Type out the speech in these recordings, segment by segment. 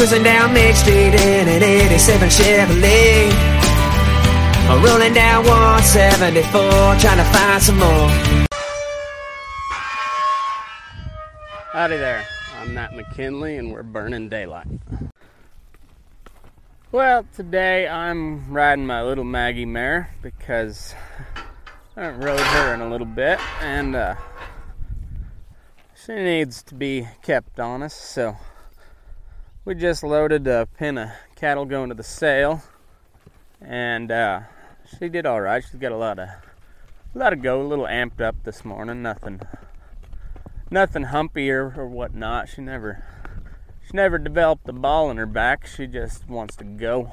Cruising down Main Street in an 87 Chevrolet. Rolling down 174, trying to find some more. Howdy there. I'm Matt McKinley, and we're burning daylight. Well, today I'm riding my little Maggie mare because I haven't rode her in a little bit, and uh, she needs to be kept honest, so we just loaded a pen of cattle going to the sale, and uh, she did all right. She's got a lot of a lot of go, a little amped up this morning. Nothing, nothing humpy or, or whatnot. She never, she never developed a ball in her back. She just wants to go.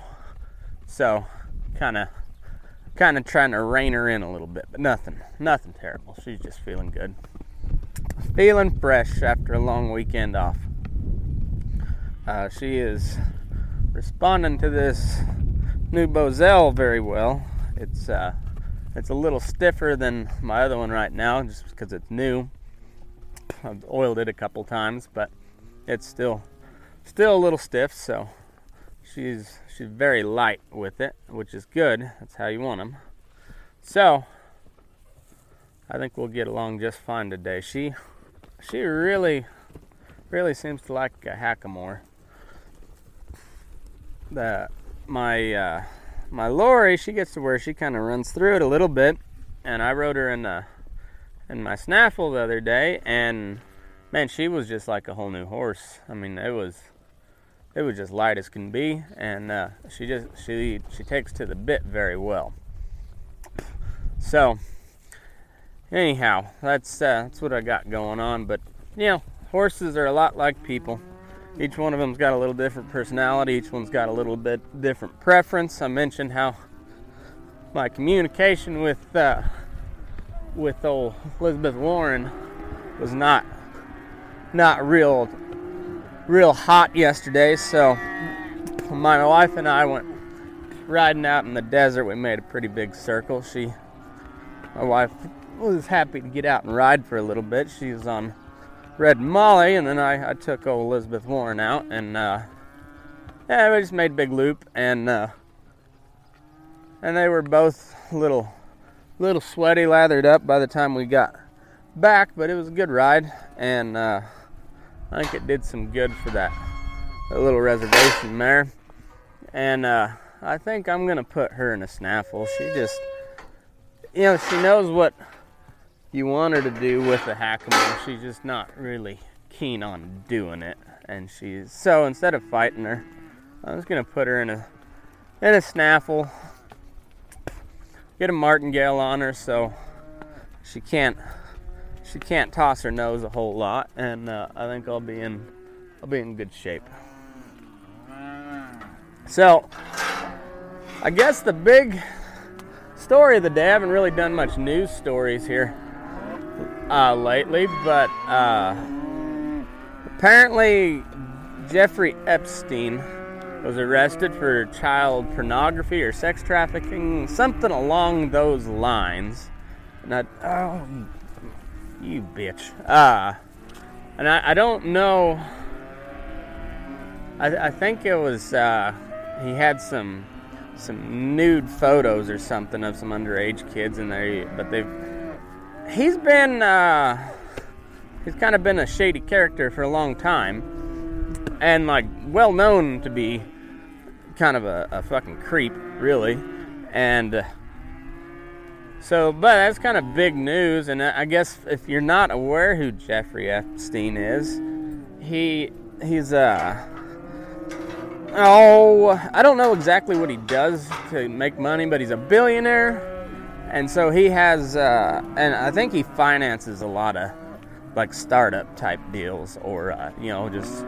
So, kind of, kind of trying to rein her in a little bit, but nothing, nothing terrible. She's just feeling good, feeling fresh after a long weekend off. Uh, she is responding to this new bosal very well. It's uh, it's a little stiffer than my other one right now, just because it's new. I've oiled it a couple times, but it's still still a little stiff. So she's she's very light with it, which is good. That's how you want them. So I think we'll get along just fine today. She she really really seems to like a hackamore the my uh, my Lori, she gets to where she kind of runs through it a little bit, and I rode her in the in my snaffle the other day, and man, she was just like a whole new horse. I mean, it was it was just light as can be, and uh, she just she she takes to the bit very well. So, anyhow, that's uh, that's what I got going on. But you know, horses are a lot like people. Each one of them's got a little different personality. Each one's got a little bit different preference. I mentioned how my communication with uh, with old Elizabeth Warren was not not real real hot yesterday. So my wife and I went riding out in the desert. We made a pretty big circle. She, my wife, was happy to get out and ride for a little bit. She was on Red Molly, and then I, I took old Elizabeth Warren out, and uh, yeah, we just made a big loop, and uh, and they were both little little sweaty, lathered up by the time we got back, but it was a good ride, and uh, I think it did some good for that, that little reservation there. And uh, I think I'm gonna put her in a snaffle. She just, you know, she knows what you want her to do with the hackamore. She's just not really keen on doing it, and she's so instead of fighting her, I'm just gonna put her in a in a snaffle. Get a martingale on her so she can't she can't toss her nose a whole lot, and uh, I think I'll be in I'll be in good shape. So, I guess the big story of the day. I haven't really done much news stories here uh, lately, but uh, apparently Jeffrey Epstein was arrested for child pornography or sex trafficking, something along those lines. And I, oh, you bitch. Uh, and I, I don't know. I, I think it was uh, he had some some nude photos or something of some underage kids in there, but they've he's been uh, he's kind of been a shady character for a long time, and like well known to be kind of a, a fucking creep, really, and. Uh, so, but that's kind of big news, and I guess if you're not aware who Jeffrey Epstein is, he he's uh oh I don't know exactly what he does to make money, but he's a billionaire, and so he has uh, and I think he finances a lot of like startup type deals or uh, you know just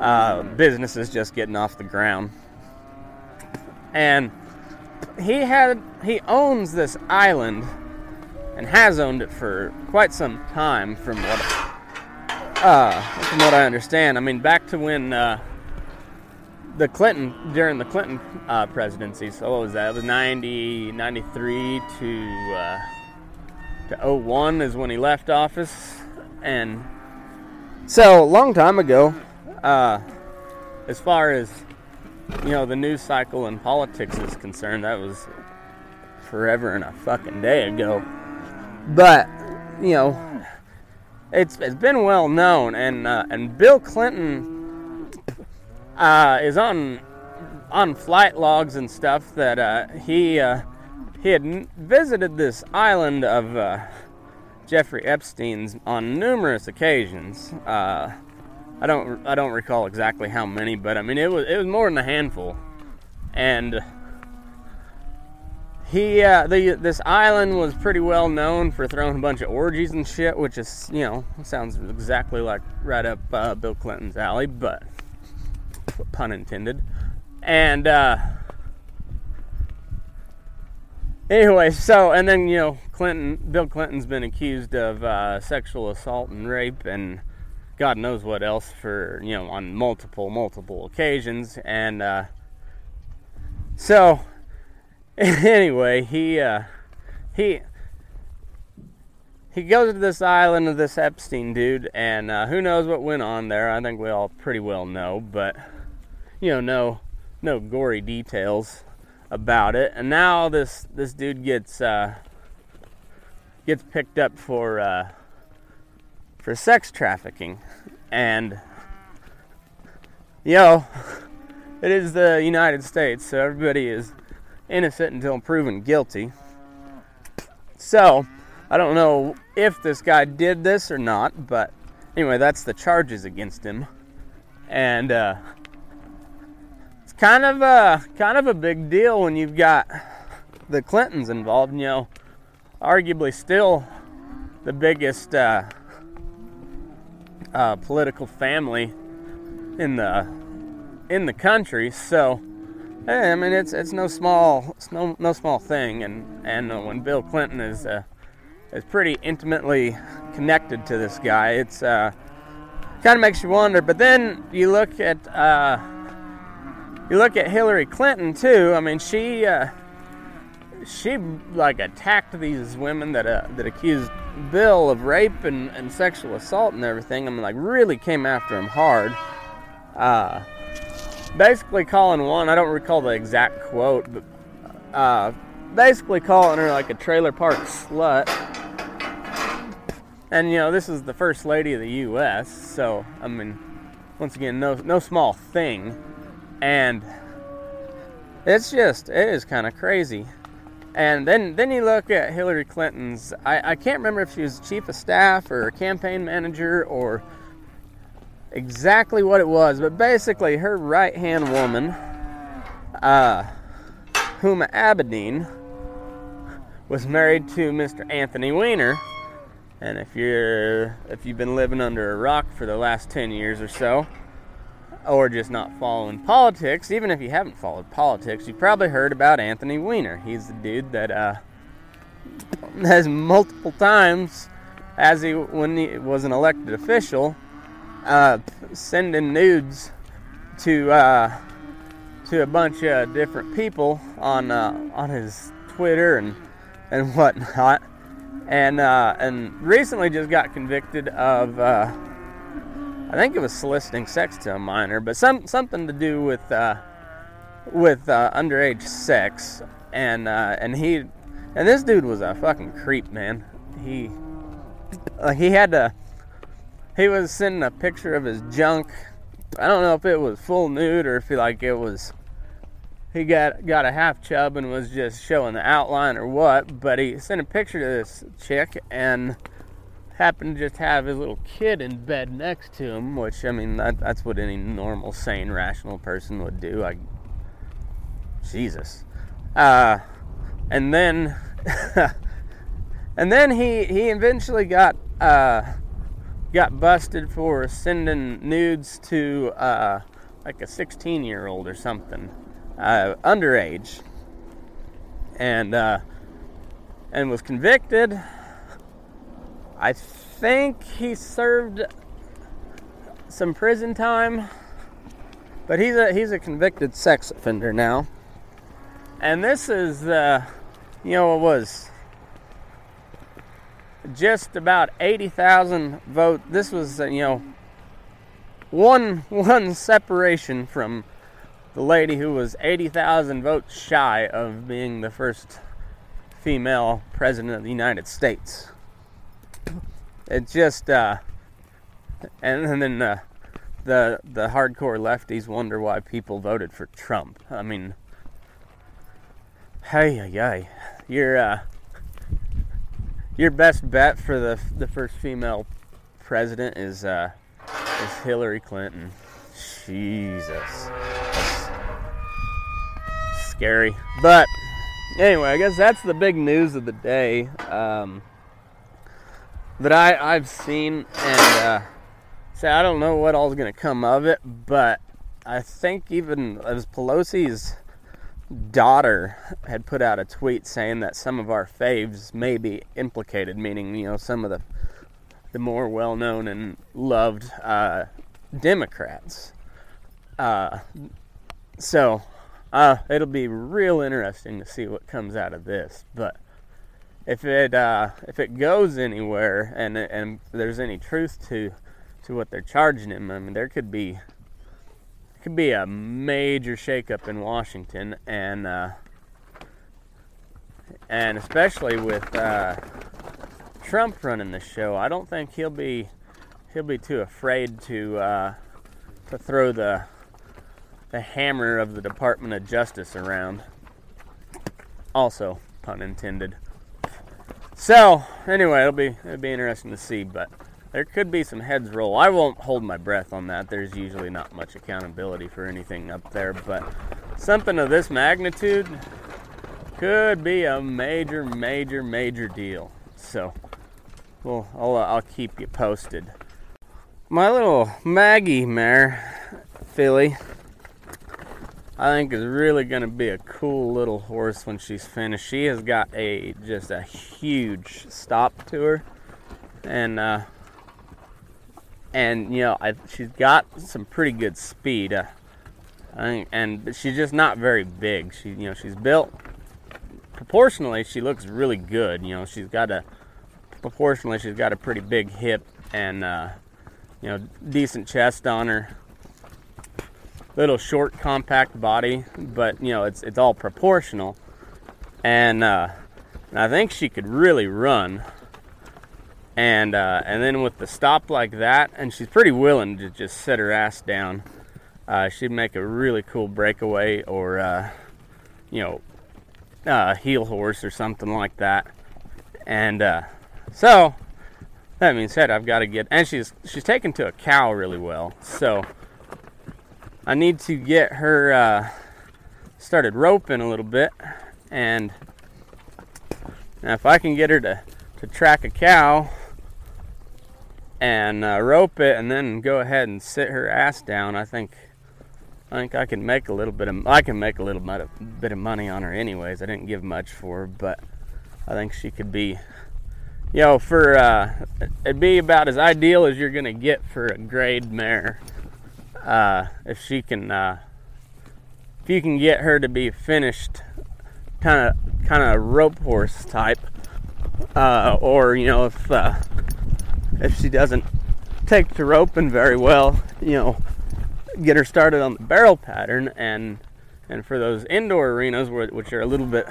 uh, businesses just getting off the ground, and he had he owns this island and has owned it for quite some time from what uh, from what I understand. I mean back to when uh, the Clinton during the Clinton uh, presidency. So what was that? It was 90 93 to uh, to 01 is when he left office and so a long time ago uh, as far as you know, the news cycle and politics is concerned, that was forever and a fucking day ago. But, you know, it's it's been well known, and uh, and Bill Clinton uh, is on on flight logs and stuff that uh, he uh, he had visited this island of uh, Jeffrey Epstein's on numerous occasions. Uh, I don't I don't recall exactly how many, but I mean it was it was more than a handful, and he uh, the this island was pretty well known for throwing a bunch of orgies and shit, which is you know sounds exactly like right up uh, Bill Clinton's alley, but pun intended, and. Uh, Anyway, so and then you know Clinton, Bill Clinton's been accused of uh, sexual assault and rape, and God knows what else for you know on multiple multiple occasions and uh, so anyway he uh, he he goes to this island of this Epstein dude and uh, who knows what went on there I think we all pretty well know but you know no no gory details about it and now this this dude gets uh, gets picked up for uh, for sex trafficking. And, you know, it is the United States, so everybody is innocent until proven guilty. So, I don't know if this guy did this or not, but anyway, that's the charges against him. And, uh, kind of a kind of a big deal when you've got the Clintons involved. You know, arguably still the biggest uh, uh, political family in the in the country. So, hey, I mean, it's it's no small it's no no small thing. And and uh, when Bill Clinton is uh, is pretty intimately connected to this guy, it's uh, kind of makes you wonder. But then you look at uh, you look at Hillary Clinton too. I mean, she uh, she like attacked these women that uh, that accused Bill of rape and, and sexual assault and everything. I mean, like really came after him hard. Uh, basically calling one, I don't recall the exact quote, but uh, basically calling her like a trailer park slut. And you know, this is the first lady of the U.S., so I mean, once again, no no small thing, and it's just it is kind of crazy. And then then you look at Hillary Clinton's. I, I can't remember if she was chief of staff or campaign manager or exactly what it was, but basically her right hand woman, uh, Huma Abedin, was married to Mr. Anthony Weiner. And if you're if you've been living under a rock for the last 10 years or so, or just not following politics, even if you haven't followed politics, you've probably heard about Anthony Weiner. He's the dude that uh, has multiple times, as he when he was an elected official, uh, sending nudes to uh, to a bunch of different people on uh, on his Twitter and and whatnot, and uh, and recently just got convicted of uh, I think it was soliciting sex to a minor, but some something to do with uh, with uh, underage sex, and uh, and he and this dude was a fucking creep, man. He like he had to he was sending a picture of his junk. I don't know if it was full nude or if he like it was he got got a half chub and was just showing the outline or what, but he sent a picture to this chick and happened to just have his little kid in bed next to him, which I mean that, that's what any normal, sane, rational person would do. Like Jesus, uh, and then and then he he eventually got uh, got busted for sending nudes to uh, like a 16 year old or something, uh, underage, and uh, and was convicted I think he served some prison time, but he's a he's a convicted sex offender now. And this is uh, you know it was just about 80,000 vote. This was uh, you know one one separation from the lady who was 80,000 votes shy of being the first female president of the United States it just uh, and, then uh, the the hardcore lefties wonder why people voted for Trump. I mean, hey, hey, hey, your uh, your best bet for the the first female president is uh, is Hillary Clinton. Jesus, That's scary. But anyway, I guess that's the big news of the day. Um, that I I've seen and uh, say I don't know what all's gonna come of it, but I think even as Pelosi's daughter had put out a tweet saying that some of our faves may be implicated, meaning you know some of the the more well known and loved uh, Democrats. Uh, so uh, it'll be real interesting to see what comes out of this, but if it uh, if it goes anywhere and and there's any truth to to what they're charging him, I mean there could be could be a major shakeup in Washington, and uh, and especially with uh, Trump running the show, I don't think he'll be he'll be too afraid to uh, to throw the the hammer of the Department of Justice around. Also, pun intended. So anyway, it'll be it'll be interesting to see, but there could be some heads roll. I won't hold my breath on that. There's usually not much accountability for anything up there, but something of this magnitude, could be a major, major, major deal. So, well, I'll, uh, I'll keep you posted. My little Maggie mare, filly, I think is really going to be a cool little horse when she's finished. She has got a just a huge stop to her, and uh, and you know I, she's got some pretty good speed. Uh, I think, and but she's just not very big. She you know she's built proportionally. She looks really good. You know she's got a proportionally she's got a pretty big hip and uh, you know decent chest on her little short compact body but you know it's it's all proportional. And uh, and I think she could really run. And uh, and then with the stop like that and she's pretty willing to just set her ass down uh, she'd make a really cool breakaway or uh, you know uh, heel horse or something like that. And uh, so that being said I've got to get and she's she's taken to a cow really well. So I need to get her uh, started roping a little bit, and now if I can get her to, to track a cow and uh, rope it, and then go ahead and sit her ass down, I think I think I can make a little bit of I can make a little bit of, money on her anyways. I didn't give much for her, but I think she could be, you know, for uh, it'd be about as ideal as you're gonna get for a grade mare uh, if she can, uh, if you can get her to be finished, kind of, kind of rope horse type, uh, or you know, if uh, if she doesn't take to roping very well, you know, get her started on the barrel pattern, and and for those indoor arenas, which are a little bit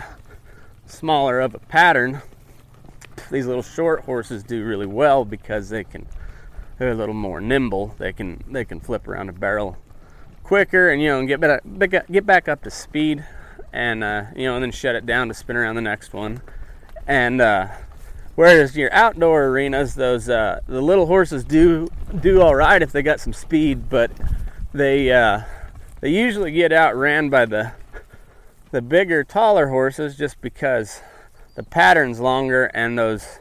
smaller of a pattern, these little short horses do really well because they can they're a little more nimble. They can they can flip around a barrel quicker and you know and get back get back up to speed and uh, you know and then shut it down to spin around the next one. And uh, whereas your outdoor arenas, those uh, the little horses do do all right if they got some speed, but they uh, they usually get outran by the the bigger, taller horses just because the pattern's longer and those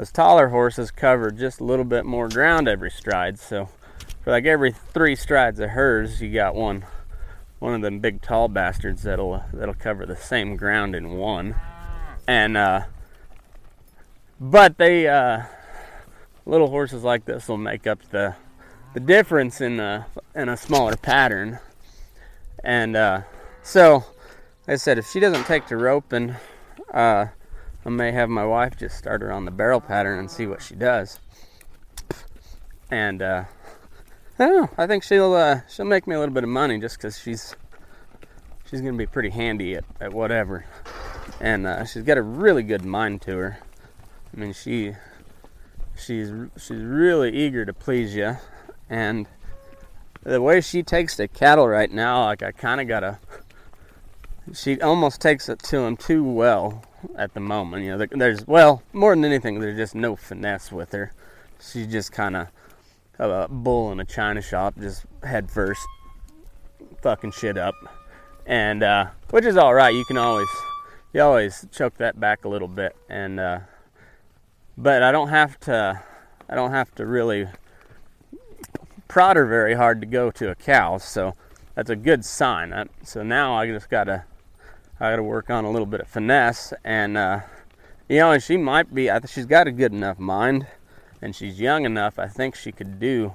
those taller horses cover just a little bit more ground every stride. So for like every three strides of hers, you got one one of them big tall bastards that'll that'll cover the same ground in one. And uh, but they uh, little horses like this will make up the the difference in a in a smaller pattern. And uh, so, like I said, if she doesn't take to roping, uh, I may have my wife just start her on the barrel pattern and see what she does. And uh, I don't know. I think she'll uh, she'll make me a little bit of money just because she's she's gonna be pretty handy at, at whatever. And uh, she's got a really good mind to her. I mean, she she's she's really eager to please you, and the way she takes the cattle right now, like I kind of gotta. She almost takes it to him too well at the moment. You know, there's well more than anything, there's just no finesse with her. She's just kind of a bull in a china shop, just head first, fucking shit up, and uh, which is all right. You can always you always choke that back a little bit, and uh, but I don't have to I don't have to really prod her very hard to go to a cow, so that's a good sign. So now I just gotta I got to work on a little bit of finesse, and uh, you know, and she might be. I she's got a good enough mind, and she's young enough. I think she could do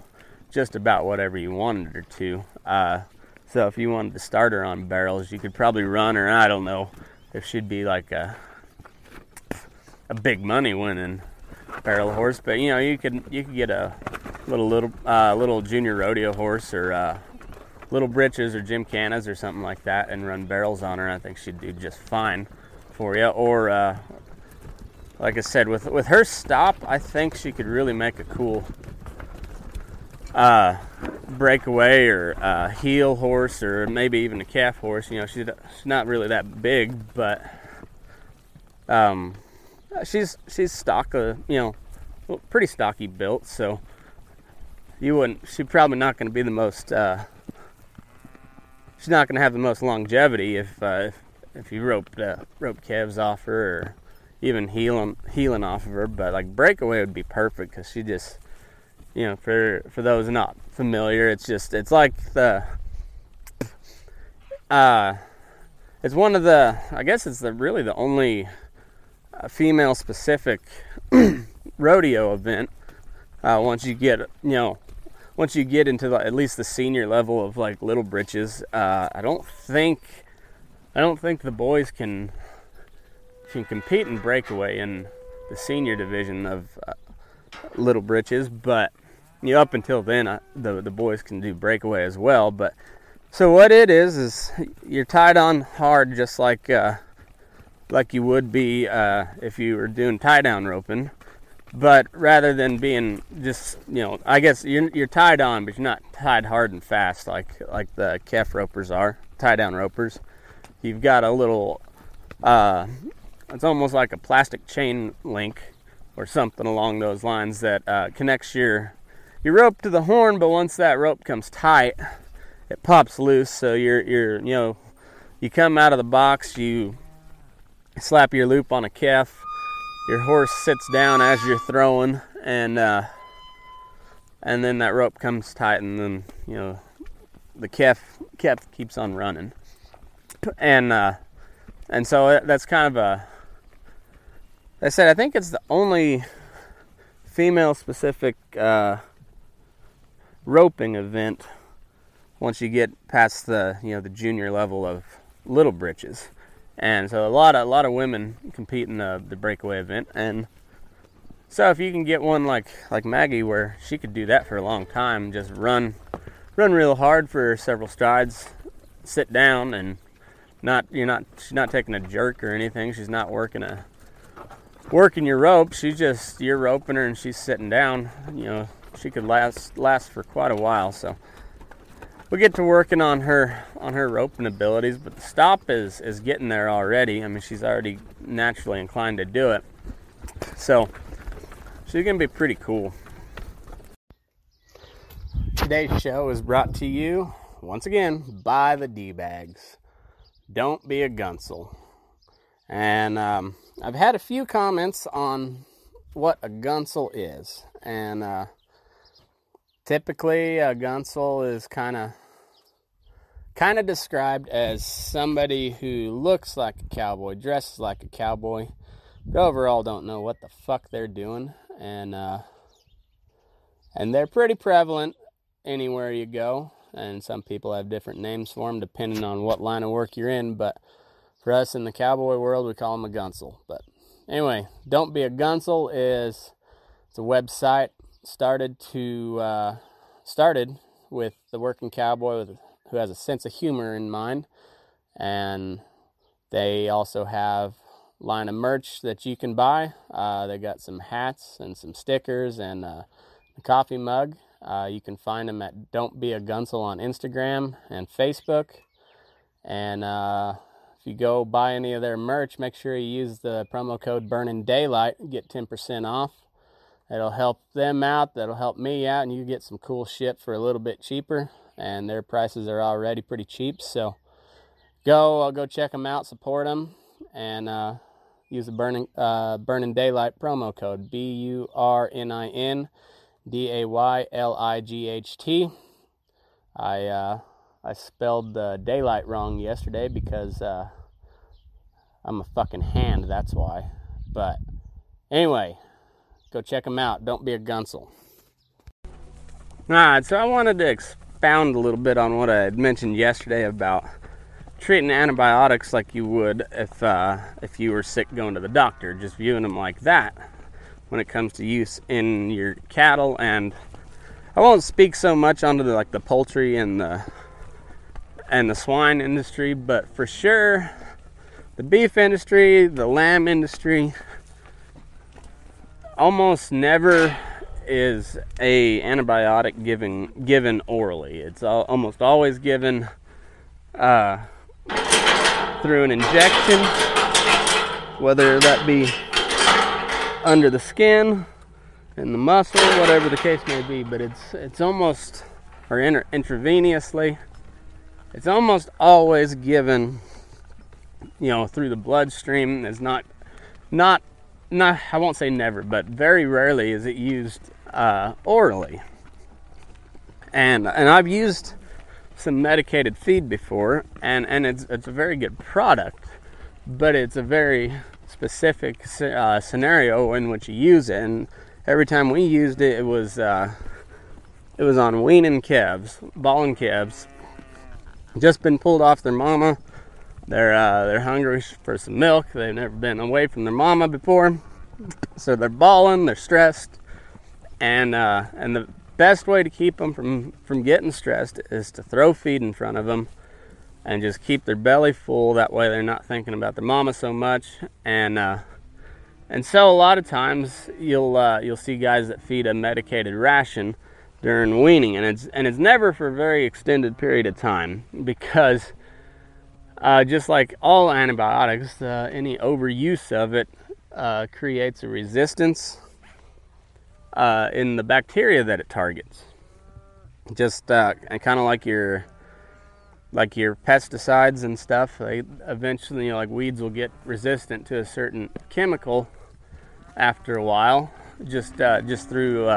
just about whatever you wanted her to. Uh, so if you wanted to start her on barrels, you could probably run her. I don't know if she'd be like a a big money winning barrel horse, but you know, you could you could get a little little uh, little junior rodeo horse or uh, little britches or gymkhanas or something like that and run barrels on her, I think she'd do just fine for you. Or, uh, like I said, with with her stop, I think she could really make a cool uh, breakaway or uh, heel horse or maybe even a calf horse. You know, she's, she's not really that big, but um, she's she's stock, uh, you know, pretty stocky built. So you wouldn't. She's probably not going to be the most uh, she's not going to have the most longevity if, uh, if you roped uh, rope calves off her or even heeling heeling off of her. But like breakaway would be perfect because she just you know for for those not familiar, it's just it's like the uh it's one of the I guess it's the really the only uh, female specific rodeo event. Uh, once you get you know once you get into the, at least the senior level of like little britches, uh, I don't think I don't think the boys can can compete in breakaway in the senior division of uh, little britches, but you know, up until then, uh, the the boys can do breakaway as well. But so what it is is you're tied on hard, just like uh, like you would be uh, if you were doing tie down roping. But rather than being just you know, I guess you're you're tied on, but you're not tied hard and fast like like the calf ropers are, tie down ropers. You've got a little, uh, it's almost like a plastic chain link or something along those lines that uh, connects your your rope to the horn. But once that rope comes tight, it pops loose. So you're you're you know you come out of the box, you slap your loop on a calf. Your horse sits down as you're throwing, and uh, and then that rope comes tight, and then you know the calf calf keeps on running, and uh, and so that's kind of a. I said I think it's the only female specific uh, roping event once you get past the you know the junior level of little britches and so a lot of a lot of women compete in the, the breakaway event. And so if you can get one like like Maggie where she could do that for a long time just run run real hard for several strides sit down and not you're not she's not taking a jerk or anything. She's not working a working your rope. She's just you're roping her and she's sitting down. You know she could last last for quite a while. So we get to working on her on her roping abilities, but the stop is is getting there already. I mean, she's already naturally inclined to do it, so she's gonna be pretty cool. Today's show is brought to you once again by the D bags. Don't be a gunsel. And um, I've had a few comments on what a gunsel is, and uh, typically a gunsel is kind of kind of described as somebody who looks like a cowboy dresses like a cowboy but overall don't know what the fuck they're doing and uh, and they're pretty prevalent anywhere you go and some people have different names for them depending on what line of work you're in but for us in the cowboy world we call them a gunsel but anyway don't be a gunsel is it's a website started to uh, started with the working cowboy with, who has a sense of humor in mind, and they also have line of merch that you can buy. Uh, they got some hats and some stickers and uh, a coffee mug. Uh, you can find them at Don't Be a Gunsel on Instagram and Facebook. And uh, if you go buy any of their merch, make sure you use the promo code Burning Daylight, get 10% off. It'll help them out. That'll help me out, and you get some cool shit for a little bit cheaper. And their prices are already pretty cheap, so go. I'll go check them out, support them, and uh, use the burning uh, burning daylight promo code B U R N I N D A Y L I G H T. I uh, I spelled the daylight wrong yesterday because uh, I'm a fucking hand. That's why. But anyway, Go check them out. Don't be a gunsel. Alright, so I wanted to expound a little bit on what I had mentioned yesterday about treating antibiotics like you would if uh, if you were sick going to the doctor, just viewing them like that when it comes to use in your cattle. And I won't speak so much onto the, like the poultry and the and the swine industry, but for sure the beef industry, the lamb industry, almost never is a antibiotic given given orally. It's almost always given uh, through an injection, whether that be under the skin, in the muscle, whatever the case may be. But it's it's almost or inter- intravenously. It's almost always given you know, through the bloodstream. Is not, not, not. I won't say never, but very rarely is it used uh, orally. And and I've used some medicated feed before, and and it's it's a very good product, but it's a very specific uh, scenario in which you use it. And every time we used it, it was uh, it was on weaning calves, bawling calves, just been pulled off their mama. They're uh, they're hungry for some milk. They've never been away from their mama before, so they're bawling. They're stressed, and uh, and the best way to keep them from from getting stressed is to throw feed in front of them and just keep their belly full. That way, they're not thinking about their mama so much. And uh, and so a lot of times you'll uh, you'll see guys that feed a medicated ration during weaning, and it's and it's never for a very extended period of time because uh, just like all antibiotics, uh, any overuse of it uh, creates a resistance uh, in the bacteria that it targets. Just uh, kind of like your like your pesticides and stuff, they eventually, you know, like weeds will get resistant to a certain chemical after a while, just uh, just through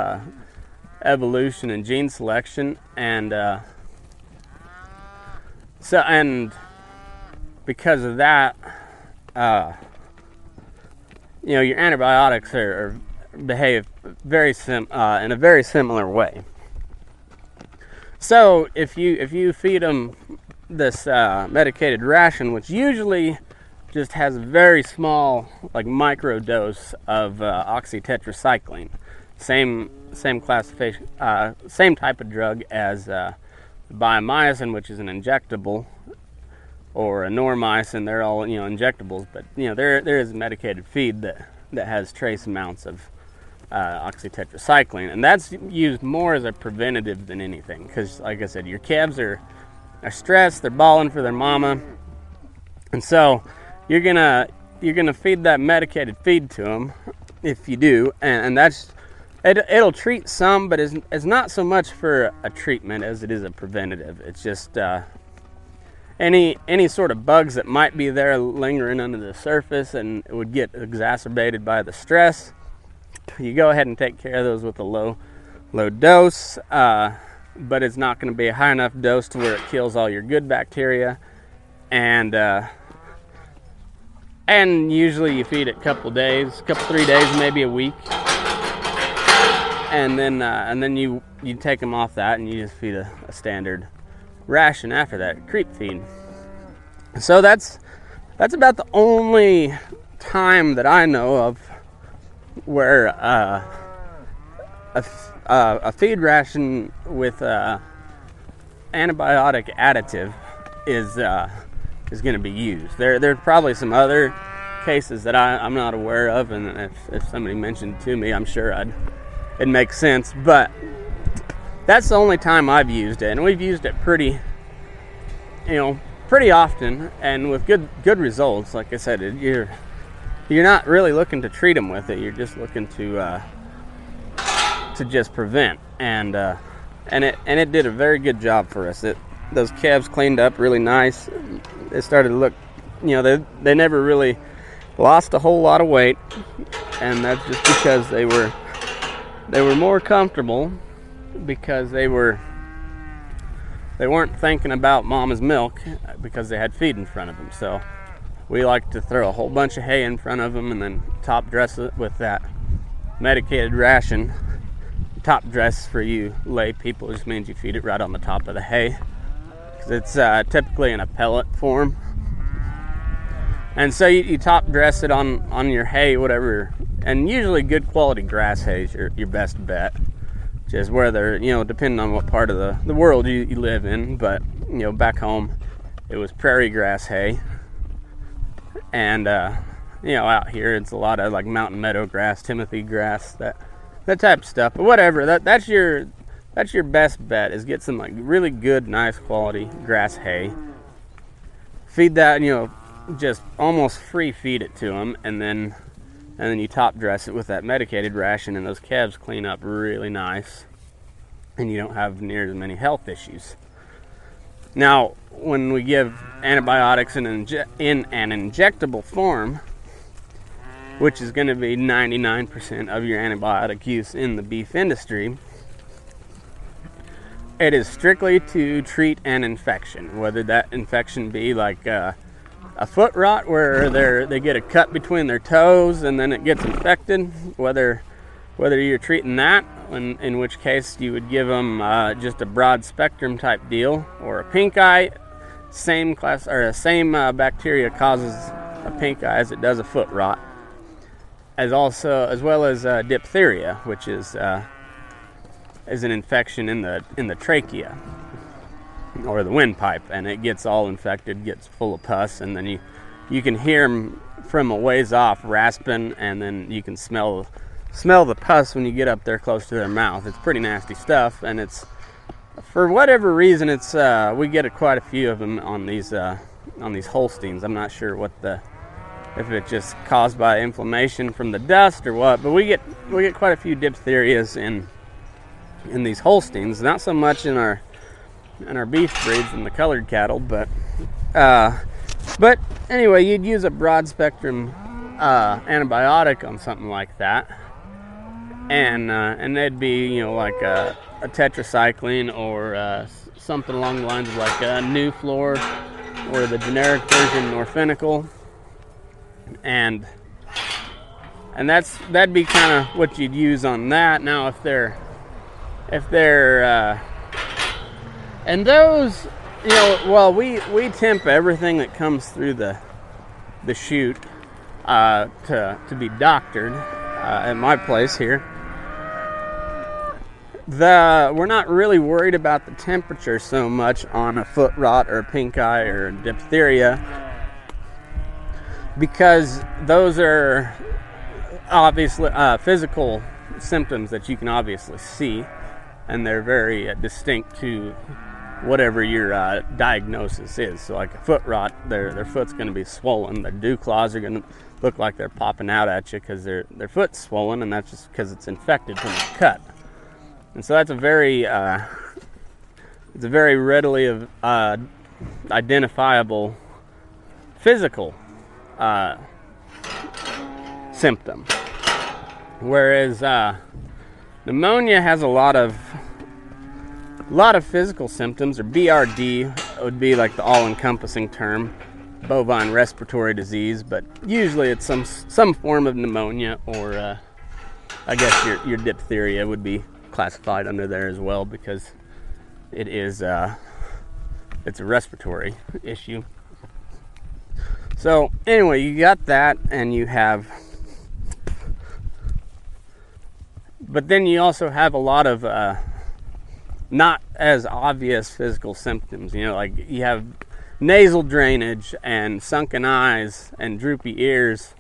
evolution and gene selection, and so and because of that, uh, you know, your antibiotics are, are behave very sim uh, in a very similar way. So if you if you feed them this uh, medicated ration, which usually just has a very small, like micro dose of uh, oxytetracycline. Same same classification, uh, same type of drug as uh, biomycin, which is an injectable, or a Noromycin. They're all you know injectables, but you know there there is medicated feed that that has trace amounts of uh, oxytetracycline, and that's used more as a preventative than anything. Because, like I said, your calves are are stressed, they're bawling for their mama, and so you're gonna you're gonna feed that medicated feed to them if you do, and, and that's it, it'll treat some, but it's, it's not so much for a treatment as it is a preventative. It's just uh, any any sort of bugs that might be there lingering under the surface and it would get exacerbated by the stress. You go ahead and take care of those with a low low dose. Uh, but it's not going to be a high enough dose to where it kills all your good bacteria. And uh, and usually you feed it a couple days, a couple three days, maybe a week, and then uh, and then you you take them off that and you just feed a, a standard ration after that, creep feed. So that's that's about the only time that I know of where uh, a uh, a feed ration with uh, antibiotic additive is uh, is going to be used. There there's probably some other cases that I, am not aware of, and if, if somebody mentioned to me, I'm sure I'd it makes sense. But that's the only time I've used it, and we've used it pretty, you know, pretty often, and with good good results. Like I said, you're you're not really looking to treat them with it. You're just looking to uh, to just prevent, and uh, and it and it did a very good job for us. It those calves cleaned up really nice. They started to look, you know, they they never really lost a whole lot of weight, and that's just because they were they were more comfortable because they were they weren't thinking about mama's milk because they had feed in front of them. So we like to throw a whole bunch of hay in front of them and then top dress it with that medicated ration. Top dress for you lay people just means you feed it right on the top of the hay. It's uh, typically in a pellet form. And so you, you, top dress it on on your hay whatever and usually good quality grass hay is your, your best bet just whether you know depending on what part of the, the world you, you live in but you know back home it was prairie grass hay and uh, you know out here it's a lot of like mountain meadow grass timothy grass that that type of stuff. But whatever, that that's your that's your best bet is get some like really good, nice quality grass hay. Feed that, you know, just almost free feed it to them, and then and then you top dress it with that medicated ration, and those calves clean up really nice, and you don't have near as many health issues. Now, when we give antibiotics in an, inje- in an injectable form, which is going to be 99% of your antibiotic use in the beef industry, it is strictly to treat an infection, whether that infection be like uh, a foot rot where they they get a cut between their toes and then it gets infected, whether whether you're treating that, in, in which case you would give them uh, just a broad spectrum type deal, or a pink eye, same class or same uh, bacteria causes a pink eye as it does a foot rot, as also as well as uh, diphtheria, which is uh, is an infection in the in the trachea or the windpipe, and it gets all infected, gets full of pus, and then you you can hear them from a ways off rasping, and then you can smell smell the pus when you get up there close to their mouth. It's pretty nasty stuff, and it's for whatever reason, it's uh, we get a, quite a few of them on these uh, on these Holsteins. I'm not sure what the if it's just caused by inflammation from the dust or what, but we get we get quite a few diphtherias in in these Holsteins. Not so much in our in our beef breeds and the colored cattle, but uh, but anyway, you'd use a broad spectrum uh, antibiotic on something like that, and uh, and they'd be you know like a, a tetracycline or uh, something along the lines of like a Nuflor or the generic version Norfenicol, and and that's that'd be kind of what you'd use on that. Now if they're if they're uh, and those you know well we we temp everything that comes through the the chute uh, to to be doctored uh, at my place here. The we're not really worried about the temperature so much on a foot rot or pink eye or diphtheria because those are obviously uh, physical symptoms that you can obviously see and they're very uh, distinct to whatever your uh, diagnosis is. So, like a foot rot, their their foot's going to be swollen. Their dew claws are going to look like they're popping out at you because their their foot's swollen, and that's just because it's infected from the cut. And so that's a very uh, it's a very readily uh, identifiable physical uh, symptom. Whereas uh, pneumonia has a lot of a lot of physical symptoms, or BRD would be like the all-encompassing term, bovine respiratory disease. But usually it's some some form of pneumonia, or uh, I guess your your diphtheria would be classified under there as well because it is uh, it's a respiratory issue. So anyway, you got that, and you have, but then you also have a lot of uh, not as obvious physical symptoms. You know, like you have nasal drainage and sunken eyes and droopy ears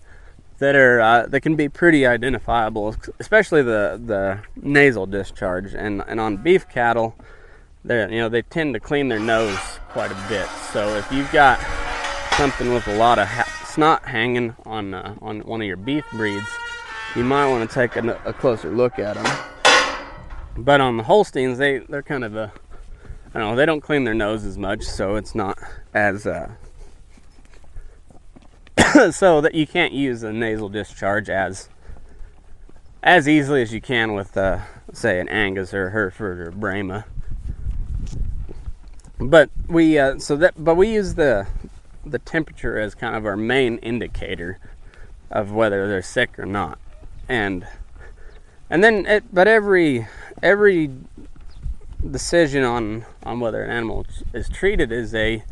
that are uh, that can be pretty identifiable, especially the the nasal discharge. And and on beef cattle, they you know they tend to clean their nose quite a bit. So if you've got something with a lot of ha- snot hanging on uh, on one of your beef breeds, you might want to take a, a closer look at them. But on the Holsteins, they they're kind of a I don't know, they don't clean their nose as much, so it's not as uh, so that you can't use a nasal discharge as as easily as you can with uh, say an Angus or Hereford or Brahma. But we uh, so that but we use the the temperature as kind of our main indicator of whether they're sick or not, and and then it, but every every decision on on whether an animal is treated is a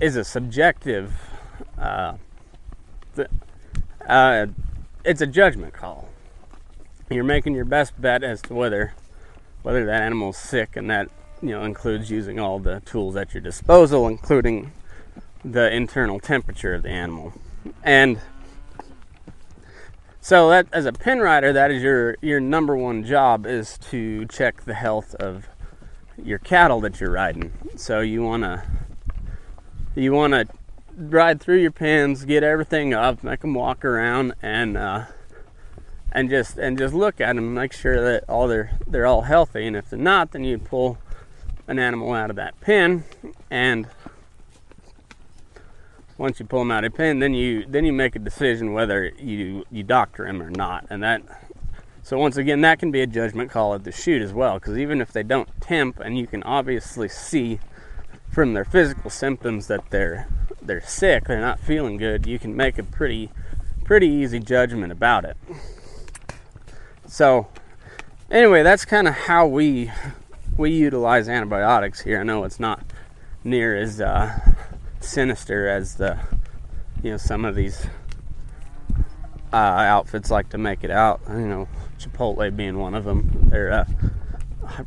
is a subjective uh, uh, it's a judgment call. You're making your best bet as to whether whether that animal's sick and that you know includes using all the tools at your disposal including the internal temperature of the animal. And so that as a pen rider, that is your your number one job is to check the health of your cattle that you're riding. So you wanna you wanna ride through your pens, get everything up, make them walk around, and uh, and just and just look at them, make sure that all they're they're all healthy. And if they're not, then you pull an animal out of that pen, and once you pull them out of pen, then you then you make a decision whether you you doctor him or not, and that. So once again, that can be a judgment call at the chute as well, because even if they don't temp, and you can obviously see from their physical symptoms that they're they're sick, they're not feeling good, you can make a pretty pretty easy judgment about it. So anyway, that's kind of how we we utilize antibiotics here. I know it's not near as uh, sinister as the you know some of these uh, outfits like to make it out. You know, Chipotle being one of them. They're uh,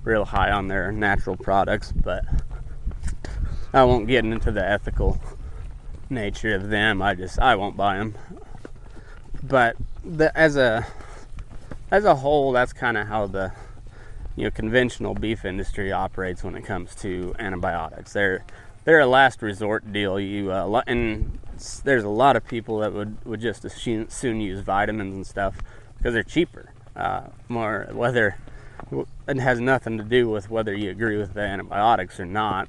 real high on their natural products, but I won't get into the ethical nature of them. I just I won't buy them. But the, as a as a whole, that's kind of how the you know conventional beef industry operates when it comes to antibiotics. They're they're a last resort deal. You uh, and there's a lot of people that would would just soon use vitamins and stuff because they're cheaper. Uh, more whether it has nothing to do with whether you agree with the antibiotics or not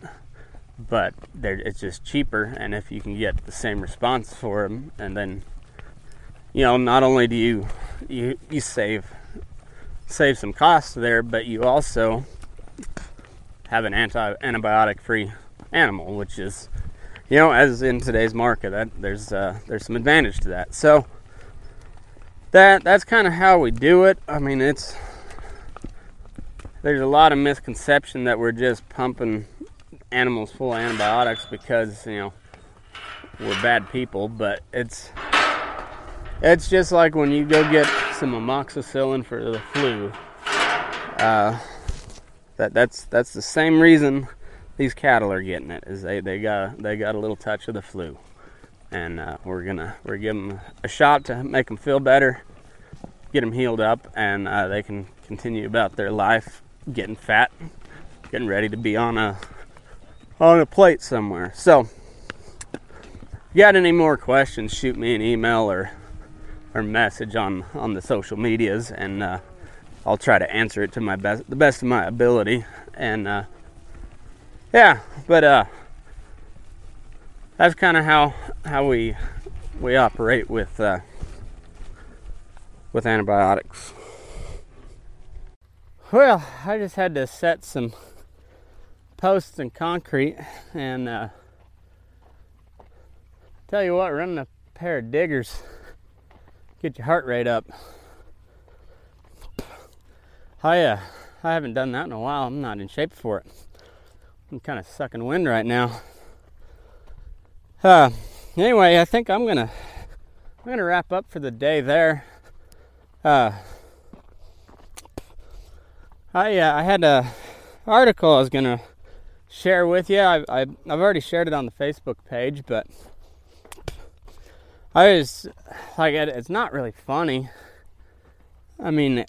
but it's just cheaper and if you can get the same response for them and then you know not only do you you you save save some costs there but you also have an anti antibiotic free animal which is you know as in today's market that there's uh, there's some advantage to that so that that's kind of how we do it i mean it's there's a lot of misconception that we're just pumping animals full of antibiotics because you know we're bad people, but it's it's just like when you go get some amoxicillin for the flu. Uh, that that's that's the same reason these cattle are getting it is they, they got they got a little touch of the flu, and uh, we're gonna we're giving them a shot to make them feel better, get them healed up, and uh, they can continue about their life getting fat, getting ready to be on a on a plate somewhere. So, if you got any more questions, shoot me an email or or message on on the social medias, and uh, I'll try to answer it to my best the best of my ability. And uh, yeah, but uh, that's kind of how how we we operate with uh, with antibiotics. Well, I just had to set some posts and concrete and uh, tell you what running a pair of diggers get your heart rate up. I, uh, I haven't done that in a while. I'm not in shape for it i'm kind of sucking wind right now uh, anyway i think i'm gonna i'm gonna wrap up for the day there uh, I, uh, I had a article I was gonna share with you. I, I, I've already shared it on the Facebook page, but I was like, it's not really funny. I mean,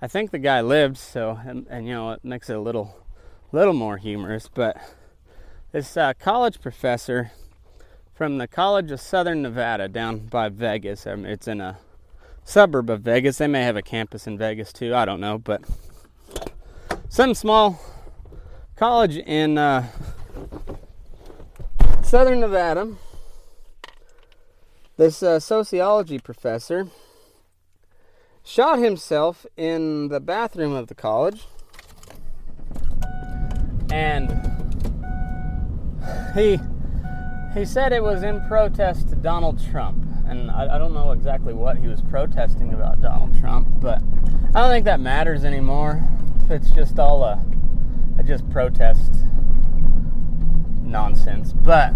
I think the guy lived, so and, and you know it makes it a little, little more humorous. But this uh, college professor from the College of Southern Nevada down by Vegas. I mean, it's in a suburb of Vegas. They may have a campus in Vegas too. I don't know, but some small college in uh, southern Nevada. This uh, sociology professor shot himself in the bathroom of the college and he he said it was in protest to Donald Trump and I, I, don't know exactly what he was protesting about Donald Trump but I don't think that matters anymore it's just all a just protest nonsense. But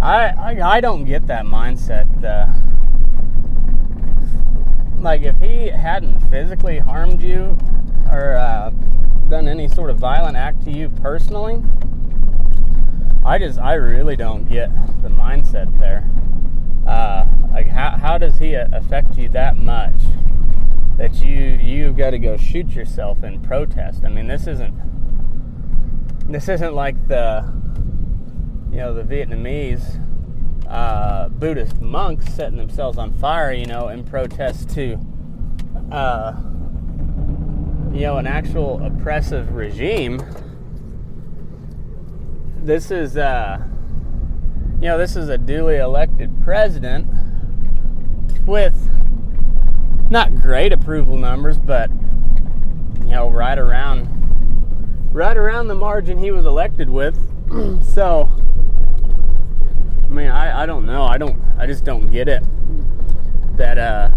I, I, I don't get that mindset. Uh, like if he hadn't physically harmed you or uh, done any sort of violent act to you personally, I just I really don't get the mindset there. Uh, like how how does he affect you that much? that you you've got to go shoot yourself in protest. I mean, this isn't this isn't like the you know the Vietnamese uh, Buddhist monks setting themselves on fire, you know, in protest to uh, you know, an actual oppressive regime, this is, uh, you know, this is a duly elected president with not great approval numbers, but you know, right around, right around the margin he was elected with. so, I mean, I, I don't know. I don't. I just don't get it. That uh,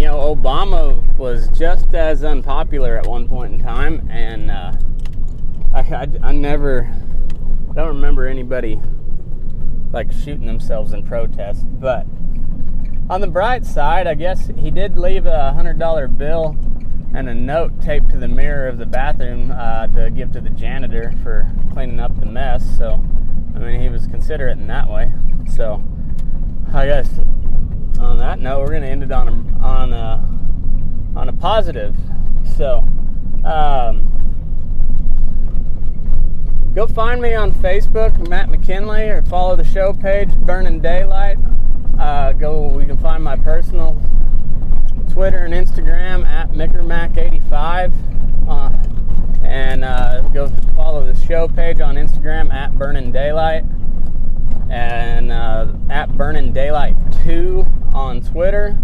you know, Obama was just as unpopular at one point in time, and uh, I, I, I never, I don't remember anybody like shooting themselves in protest. But on the bright side, I guess he did leave a hundred dollar bill and a note taped to the mirror of the bathroom uh, to give to the janitor for cleaning up the mess. So, I mean, he was considerate in that way. So, I guess on that note, we're going to end it on a, on a, on a positive. So, um, go find me on Facebook, Matt McKinley, or follow the show page, Burning Daylight. Uh, go, you can find my personal Twitter and Instagram at MickerMac85. Uh, and uh, go follow the show page on Instagram at Burning Daylight and uh, at Burning Daylight 2 on Twitter.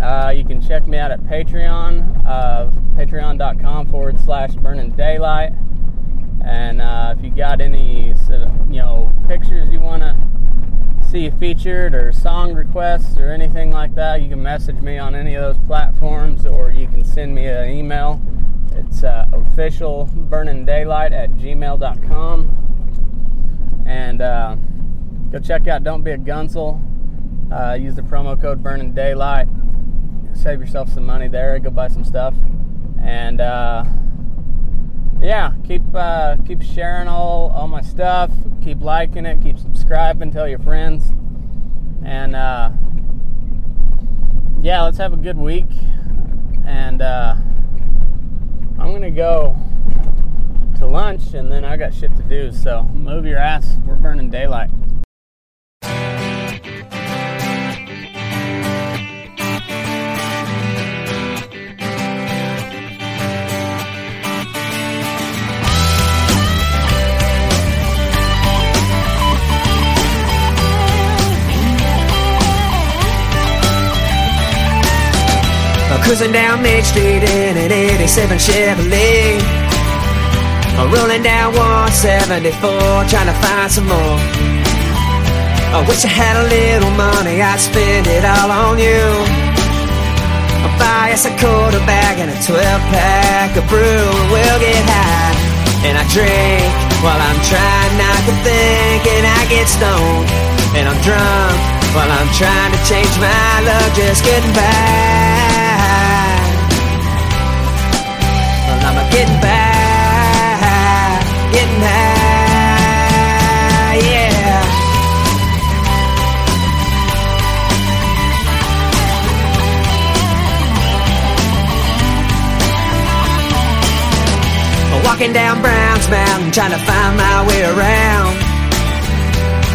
Uh, you can check me out at Patreon, uh, patreon.com forward slash Burning Daylight. And uh, if you got any, you know, pictures you want to see featured or song requests or anything like that, you can message me on any of those platforms or you can send me an email. It's uh, official burning daylight at gmail.com. And uh, go check out Don't Be a Gunsel. Uh, use the promo code burning daylight. Save yourself some money there. Go buy some stuff. And uh, yeah, keep uh, keep sharing all all my stuff. Keep liking it. Keep subscribing. Tell your friends. And uh, yeah, let's have a good week. And uh, I'm gonna go to lunch, and then I got shit to do. So move your ass. We're burning daylight. Cruising down Main Street in an 87 Chevrolet. Rolling down 174, trying to find some more. I wish I had a little money, I'd spend it all on you. I'll buy us a quarter bag and a 12 pack of brew. We'll get high and I drink while I'm trying not to think. And I get stoned and I'm drunk while I'm trying to change my luck, just getting by. getting by, Walking down Browns Mountain, trying to find my way around.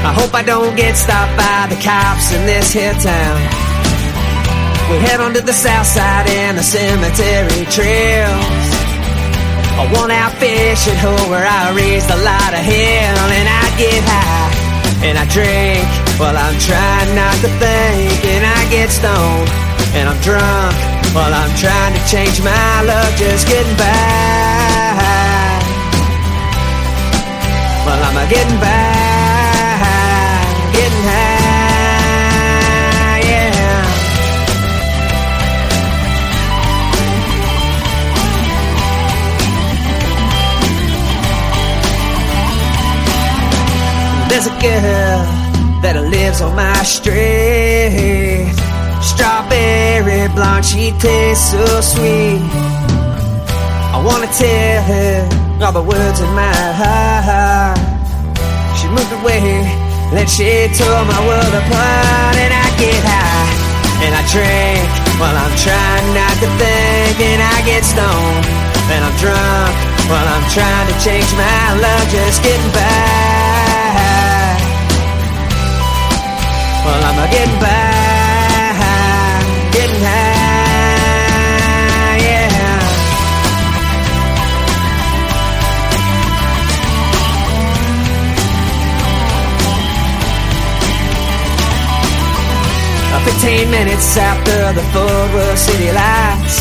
I hope I don't get stopped by the cops in this here town. We head on to the south side and the cemetery trails. I want out fishing hole where I raised a lot of hell and I get high and I drink while I'm trying not to think and I get stoned and I'm drunk while I'm trying to change my luck just getting by while I'm a getting by getting high yeah There's a girl that lives on my street. Strawberry blonde, she tastes so sweet. I wanna tell her all the words in my heart. She moved away, then she tore my world apart, and I get high and I drink while I'm trying not to think, and I get stoned and I'm drunk while I'm trying to change my luck, just getting by. Well, I'm getting by, 15 minutes after the Worth City lights.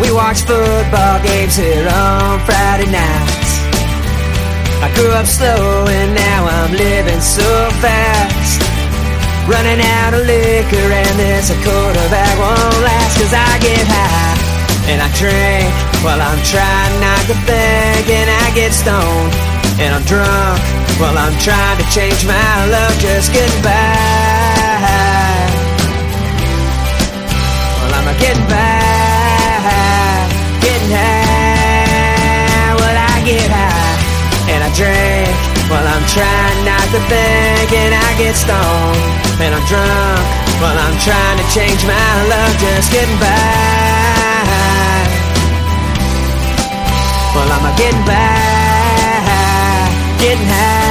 We watch football games here on Friday nights. I grew up slow and now I'm living so fast. Running out of liquor and this a quarter bag won't last cause I get high and I drink while I'm trying not to think and I get stoned and I'm drunk while I'm trying to change my luck just getting by. Getting by, getting high. Well, I get high and I drink while I'm trying not to think, and I get stoned and I'm drunk while I'm trying to change my luck, just getting by. Well, I'm getting by, getting high.